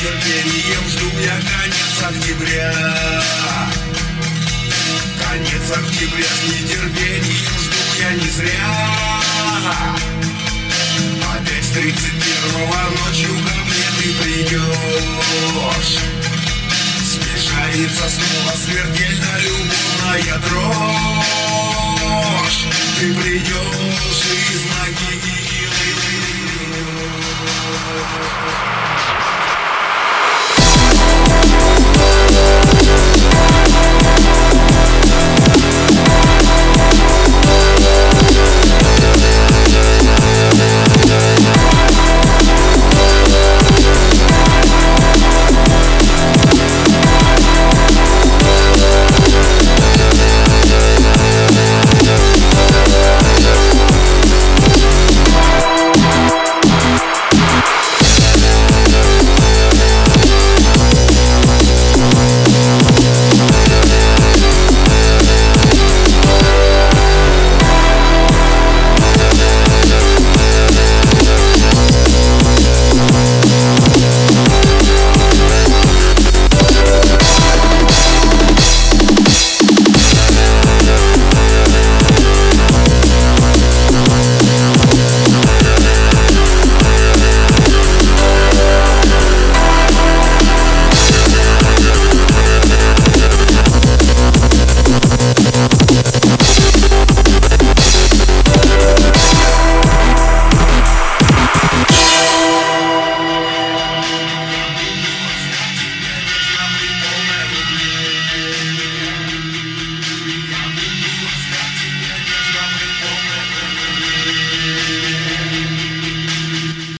нетерпением жду я конец октября. Конец октября с нетерпением жду я не зря. Опять с тридцать первого ночью ко мне ты придешь. Смешается снова смертельно любовная дрожь. Ты придешь из могилы